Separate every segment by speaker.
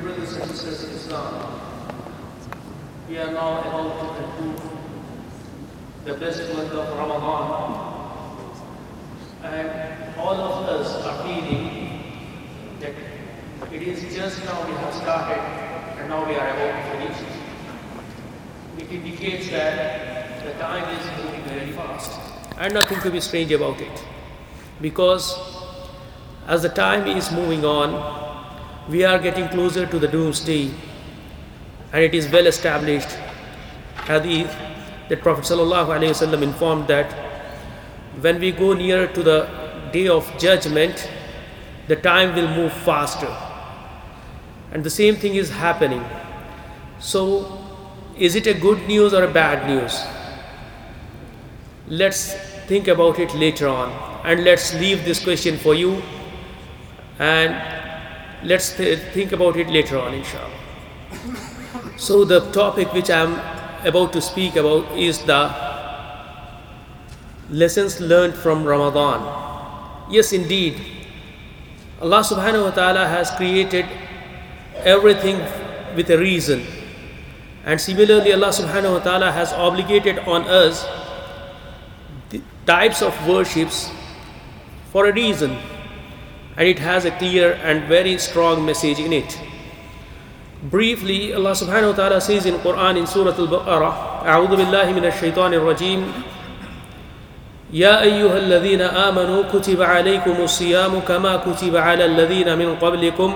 Speaker 1: Dear brothers and sisters in Islam, we are now about to conclude the blessed month of Ramadan. And all of us are feeling that it is just now we have started and now we are about to finish. It indicates that the time is moving very fast. And nothing to be strange about it. Because as the time is moving on, we are getting closer to the doomsday, and it is well established hadith that Prophet ﷺ informed that when we go near to the day of judgment, the time will move faster. And the same thing is happening. So, is it a good news or a bad news? Let's think about it later on, and let's leave this question for you and let's th- think about it later on inshallah. So the topic which i'm about to speak about is the lessons learned from ramadan. Yes indeed. Allah subhanahu wa ta'ala has created everything with a reason. And similarly allah subhanahu wa ta'ala has obligated on us the types of worships for a reason and it has a clear and very strong message in it. Briefly, Allah subhanahu wa ta'ala says in Quran in Surah Al-Baqarah, أعوذ بالله من الشيطان الرجيم يا أيها الذين آمنوا كتب عليكم الصيام كما كتب على الذين من قبلكم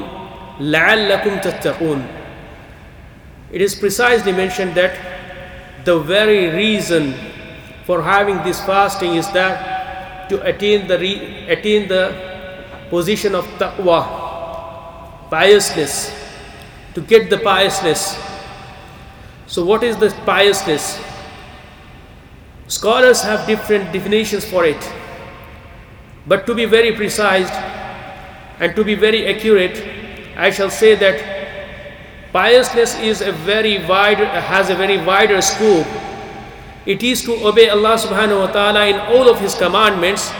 Speaker 1: لعلكم تتقون It is precisely mentioned that the very reason for having this fasting is that to attain the, re- attain the position of taqwa, piousness, to get the piousness. So, what is this piousness? Scholars have different definitions for it, but to be very precise and to be very accurate, I shall say that piousness is a very wide has a very wider scope. It is to obey Allah subhanahu wa ta'ala in all of his commandments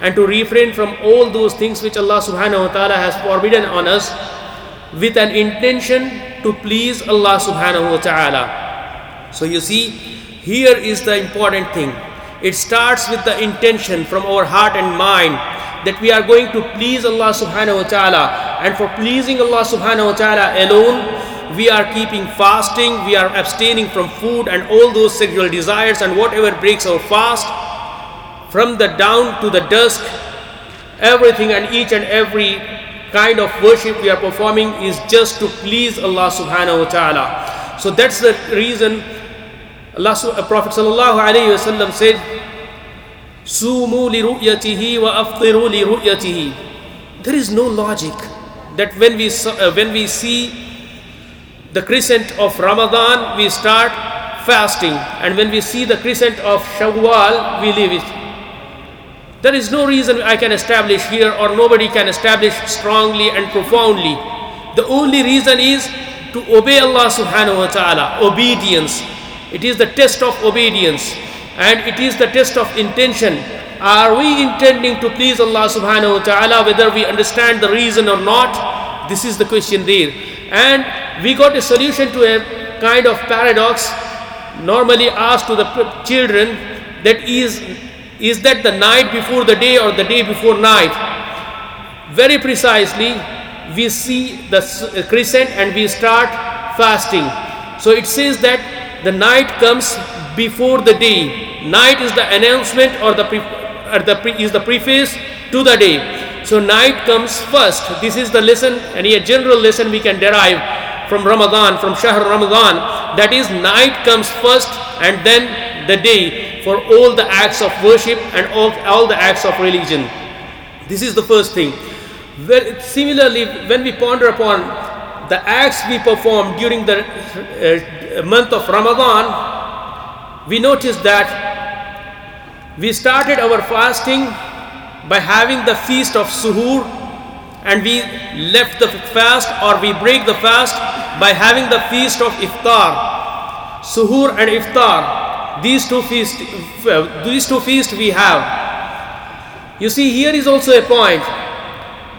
Speaker 1: and to refrain from all those things which Allah subhanahu wa ta'ala has forbidden on us with an intention to please Allah subhanahu wa ta'ala. So you see, here is the important thing. It starts with the intention from our heart and mind that we are going to please Allah subhanahu wa ta'ala and for pleasing Allah subhanahu wa ta'ala alone we are keeping fasting, we are abstaining from food and all those sexual desires and whatever breaks our fast from the dawn to the dusk, everything and each and every kind of worship we are performing is just to please Allah subhanahu wa ta'ala. So that's the reason Allah Prophet sallallahu alayhi wasallam said, Sumu li ru'yatihi wa aftiru li ru'yatihi. There is no logic that when we, uh, when we see the crescent of Ramadan, we start fasting, and when we see the crescent of Shawwal, we leave it. There is no reason I can establish here, or nobody can establish strongly and profoundly. The only reason is to obey Allah subhanahu wa ta'ala, obedience. It is the test of obedience, and it is the test of intention. Are we intending to please Allah subhanahu wa ta'ala, whether we understand the reason or not? This is the question there. And we got a solution to a kind of paradox normally asked to the children that is is that the night before the day or the day before night? Very precisely, we see the uh, crescent and we start fasting. So it says that the night comes before the day. Night is the announcement or the, or the is the preface to the day. So night comes first. This is the lesson, and a general lesson we can derive from Ramadan, from Shahr Ramadan. That is, night comes first and then the day for all the acts of worship and all, all the acts of religion. This is the first thing. Well, similarly, when we ponder upon the acts we perform during the uh, month of Ramadan, we notice that we started our fasting by having the feast of Suhoor and we left the fast or we break the fast by having the feast of Iftar. Suhoor and Iftar, these two feasts, these two feasts we have. You see, here is also a point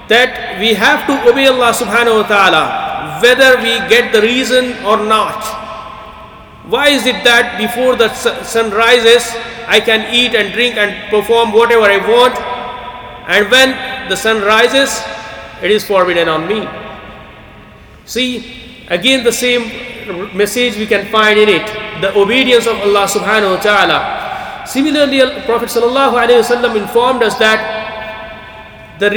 Speaker 1: that we have to obey Allah subhanahu wa ta'ala whether we get the reason or not. Why is it that before the sun rises, I can eat and drink and perform whatever I want, and when the sun rises, it is forbidden on me? See, again, the same message we can find in it the obedience of Allah subhanahu wa ta'ala. Similarly, Prophet sallallahu alayhi wasallam informed us that the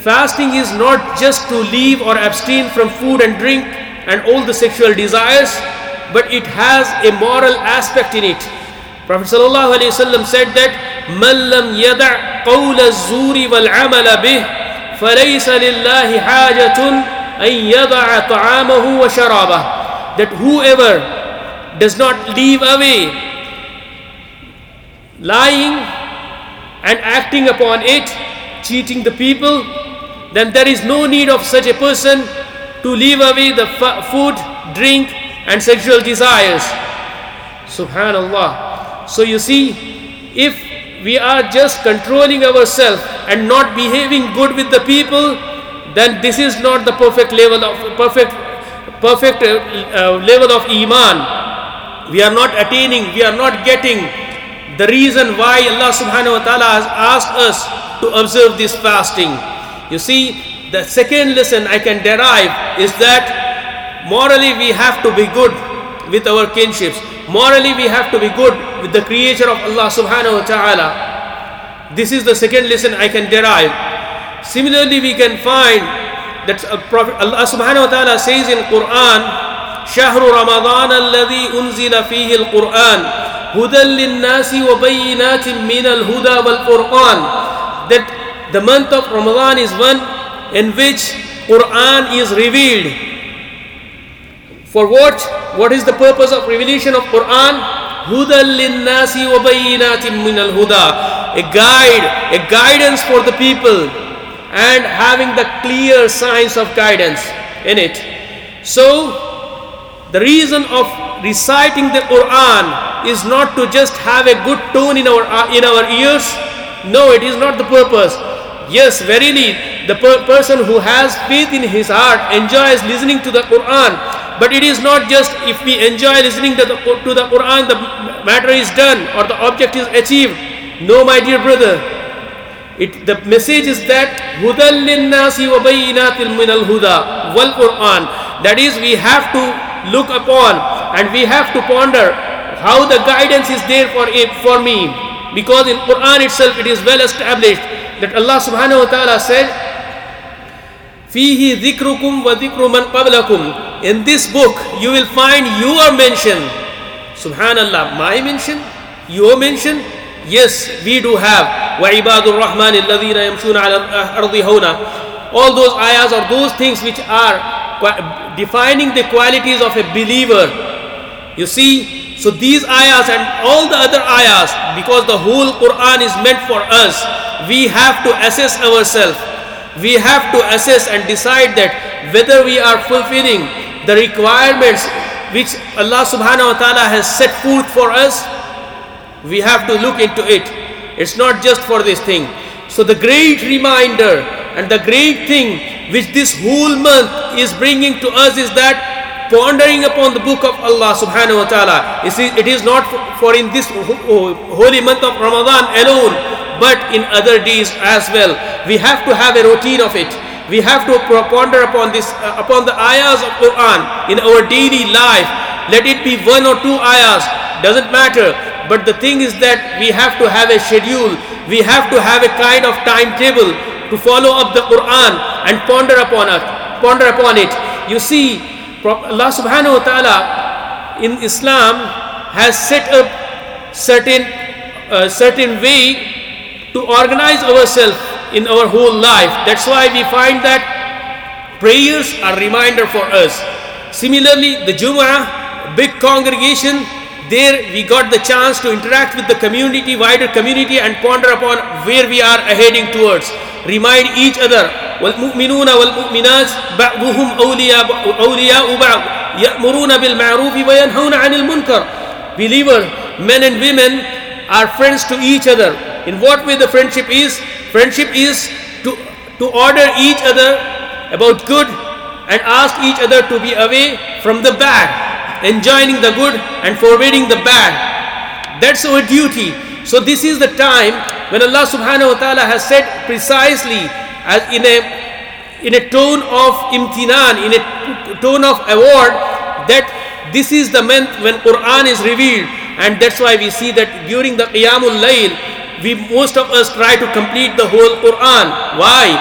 Speaker 1: fasting is not just to leave or abstain from food and drink and all the sexual desires, but it has a moral aspect in it. Prophet sallallahu alayhi wasallam said that من لم يدع قول الزور والعمل به فليس لله حاجة أن يضع طعامه وشرابه that whoever does not leave away lying and acting upon it, cheating the people, then there is no need of such a person to leave away the food, drink, and sexual desires. Subhanallah. So you see, if we are just controlling ourselves and not behaving good with the people, then this is not the perfect level of perfect perfect uh, uh, level of iman we are not attaining we are not getting the reason why Allah subhanahu wa ta'ala has asked us to observe this fasting. You see the second lesson I can derive is that morally we have to be good with our kinships. Morally we have to be good with the creator of Allah subhanahu wa ta'ala. This is the second lesson I can derive. Similarly we can find that Allah subhanahu wa ta'ala says in Quran شهر رمضان الذي أنزل فيه القرآن هدى للناس وبينات من الهدى والفرقان that the month of Ramadan is one in which Quran is revealed for what what is the purpose of revelation of Quran هدى للناس وبينات من الهدى a guide a guidance for the people and having the clear signs of guidance in it. So, the reason of reciting the Quran is not to just have a good tone in our in our ears. No, it is not the purpose. Yes, verily, the per person who has faith in his heart enjoys listening to the Quran. But it is not just if we enjoy listening to the, to the Quran, the matter is done or the object is achieved. No, my dear brother, it, the message is that هُدًى لِلنَّاسِ وَبَيِّنَاتٍ مِنَ الْهُدَى وَالْقُرْآنِ That is, we have to look upon and we have to ponder how the guidance is there for it for me. Because in quran itself it is well established that allah subhanahu wa ta'ala said fihi wa in this book you will find your mention. Subhanallah my mention your mention. Yes we do have. Wa al-ardi all those ayahs or those things which are defining the qualities of a believer. You see, so these ayahs and all the other ayahs, because the whole Quran is meant for us, we have to assess ourselves. We have to assess and decide that whether we are fulfilling the requirements which Allah subhanahu wa ta'ala has set forth for us we have to look into it. It's not just for this thing. So the great reminder and the great thing which this whole month is bringing to us is that pondering upon the book of Allah subhanahu wa ta'ala. You see, It is not for in this holy month of Ramadan alone, but in other days as well. We have to have a routine of it. We have to ponder upon this, uh, upon the ayahs of Quran in our daily life. Let it be one or two ayahs, doesn't matter. But the thing is that we have to have a schedule, we have to have a kind of timetable to follow up the Quran and ponder upon it. Ponder upon it. You see, Allah subhanahu wa ta'ala in Islam has set up certain uh, certain way to organize ourselves in our whole life. That's why we find that prayers are reminder for us. Similarly, the Jumu'ah, big congregation, there we got the chance to interact with the community, wider community and ponder upon where we are heading towards. Remind each other. والمؤمنون والمؤمنات بعضهم أولياء أولياء بعض يأمرون بالمعروف وينهون عن المنكر. Believer, men and women are friends to each other. In what way the friendship is? Friendship is to, to order each other about good and ask each other to be away from the bad, enjoining the good and forbidding the bad. That's our duty. So this is the time when Allah subhanahu wa ta'ala has said precisely as in a in a tone of imtinan, in a tone of award that this is the month when Quran is revealed and that's why we see that during the Qiyamul Layl we most of us try to complete the whole Quran. Why?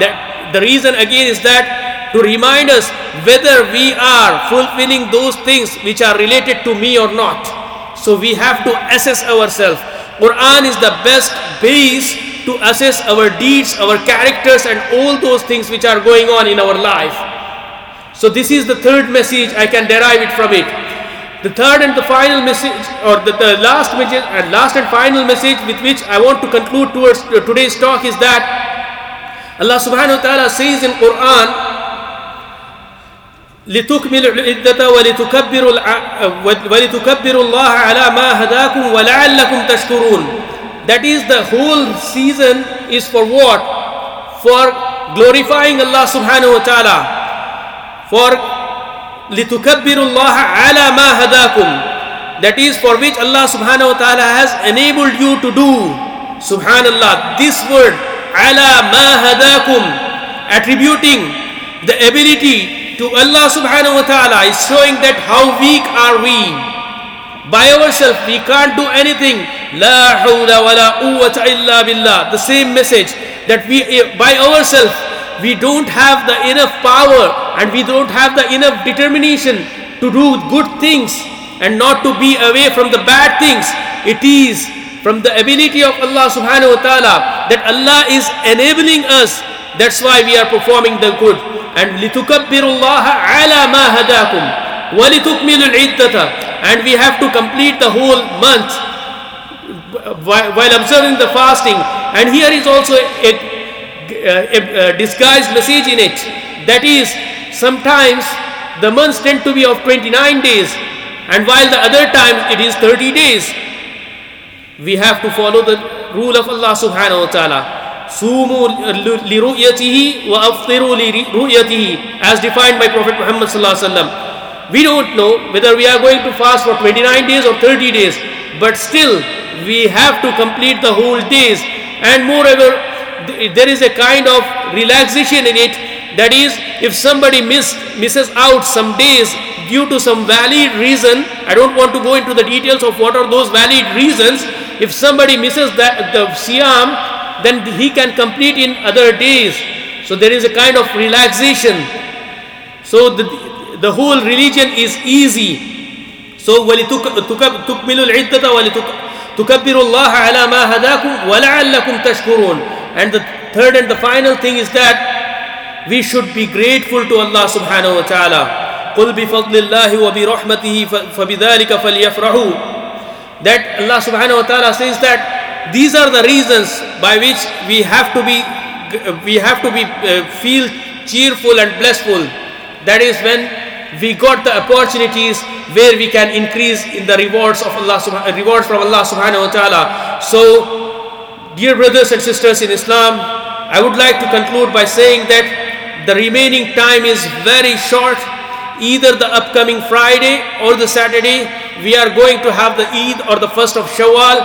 Speaker 1: That the reason again is that to remind us whether we are fulfilling those things which are related to me or not. So we have to assess ourselves. Quran is the best base to assess our deeds, our characters and all those things which are going on in our life. So this is the third message I can derive it from it. The third and the final message, or the, the last message, and last and final message with which I want to conclude towards uh, today's talk is that Allah Subhanahu wa Taala says in Quran, لتكملوا العدة ولتكبروا ولتكبروا الله على ما هداكم ولعلكم تشكرون. That is the whole season is for what? For glorifying Allah Subhanahu wa Taala. For لِتُكَبِّرُوا اللَّهَ عَلَى مَا هَدَاكُمْ That is for which Allah subhanahu wa ta'ala has enabled you to do. Subhanallah. This word, عَلَى مَا هَدَاكُمْ Attributing the ability to Allah subhanahu wa ta'ala is showing that how weak are we. By ourselves, we can't do anything. La billah. The same message that we, eh, by ourselves, we don't have the enough power and we don't have the enough determination to do good things and not to be away from the bad things. It is from the ability of Allah subhanahu wa ta'ala that Allah is enabling us. That's why we are performing the good and litukabbirullaha ala ma hadakum. Walitukmilul iddata and we have to complete the whole month while observing the fasting. And here is also a, a, a disguised message in it. That is sometimes the months tend to be of 29 days and while the other times it is 30 days. We have to follow the rule of Allah subhanahu wa ta'ala. Sumu liru'yatihi wa aftiru liru'yatihi as defined by Prophet Muhammad sallallahu alaihi wasallam. We don't know whether we are going to fast for 29 days or 30 days, but still we have to complete the whole days. And moreover, there is a kind of relaxation in it that is if somebody miss, misses out some days due to some valid reason i don't want to go into the details of what are those valid reasons if somebody misses that the siyam then he can complete in other days so there is a kind of relaxation so the, the whole religion is easy so وَلِتُكْمِلُوا الْعِدَّةَ وَلِتُكَبِّرُوا اللَّهَ عَلَى مَا هَدَاكُمْ وَلَعَلَّكُمْ تَشْكُرُونَ and the third and the final thing is that we should be grateful to Allah subhanahu wa ta'ala. قُلْ بِفَضْلِ اللَّهِ وَبِرَحْمَتِهِ فَبِذَلِكَ فَلْيَفْرَحُوا That Allah subhanahu wa ta'ala says that these are the reasons by which we have to be we have to be uh, feel cheerful and blissful. That is when we got the opportunities where we can increase in the rewards of Allah rewards from Allah subhanahu wa ta'ala. So Dear brothers and sisters in Islam, I would like to conclude by saying that the remaining time is very short. Either the upcoming Friday or the Saturday, we are going to have the Eid or the first of Shawwal.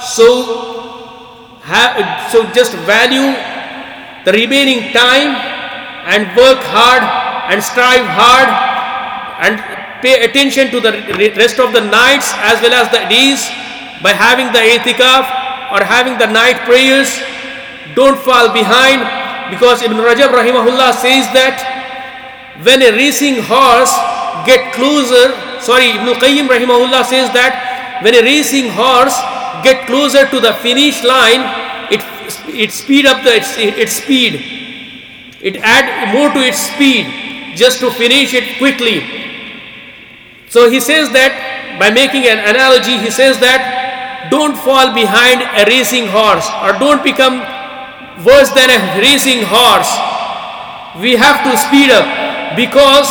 Speaker 1: So, have, so just value the remaining time and work hard and strive hard and pay attention to the rest of the nights as well as the days by having the itikaf or having the night prayers, don't fall behind because Ibn Rajab rahimahullah says that when a racing horse get closer, sorry, Ibn Qayyim rahimahullah says that when a racing horse get closer to the finish line, it, it speed up the, its, its speed. It add more to its speed just to finish it quickly. So he says that by making an analogy, he says that don't fall behind a racing horse or don't become worse than a racing horse. We have to speed up because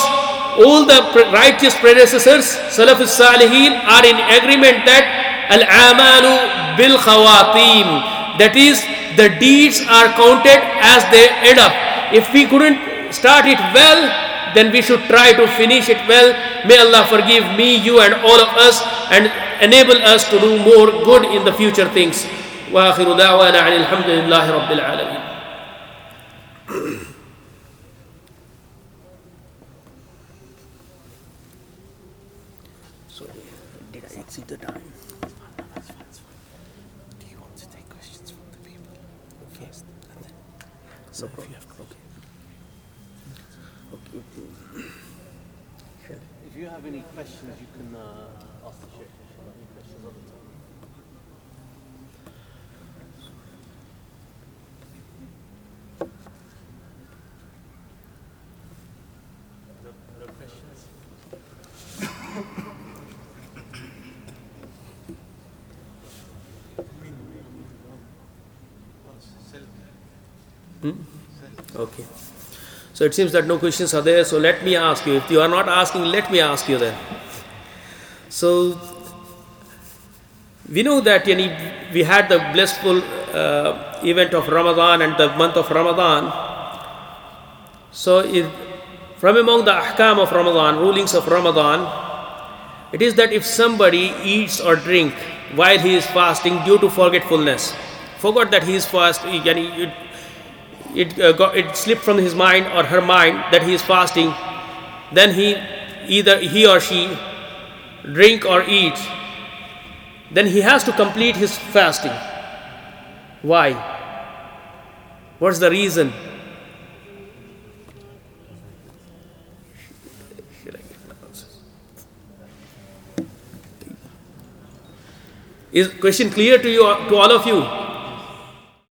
Speaker 1: all the righteous predecessors, Salafus Salihin, are in agreement that Al Amalu Bil Khawatim. That is, the deeds are counted as they end up. If we couldn't start it well, then we should try to finish it well. May Allah forgive me, you, and all of us and enable us to do more good in the future things. وآخر دعوانا عن الحمد لله رب العالمين. Sorry, did I exceed the time? So,
Speaker 2: if you have
Speaker 1: okay. Okay.
Speaker 2: If you have any questions, you can uh, ask the Sheikh. inshallah. Any questions on the top?
Speaker 1: Okay. So it seems that no questions are there. So let me ask you. If you are not asking, let me ask you then. So we know that we had the blissful uh, event of Ramadan and the month of Ramadan. So if, from among the ahkam of Ramadan, rulings of Ramadan, it is that if somebody eats or drink while he is fasting due to forgetfulness, forgot that he is fast, yani, it, it, uh, got, it slipped from his mind or her mind that he is fasting, then he either he or she drink or eat, then he has to complete his fasting. Why? What's the reason? Is question clear to you to all of you?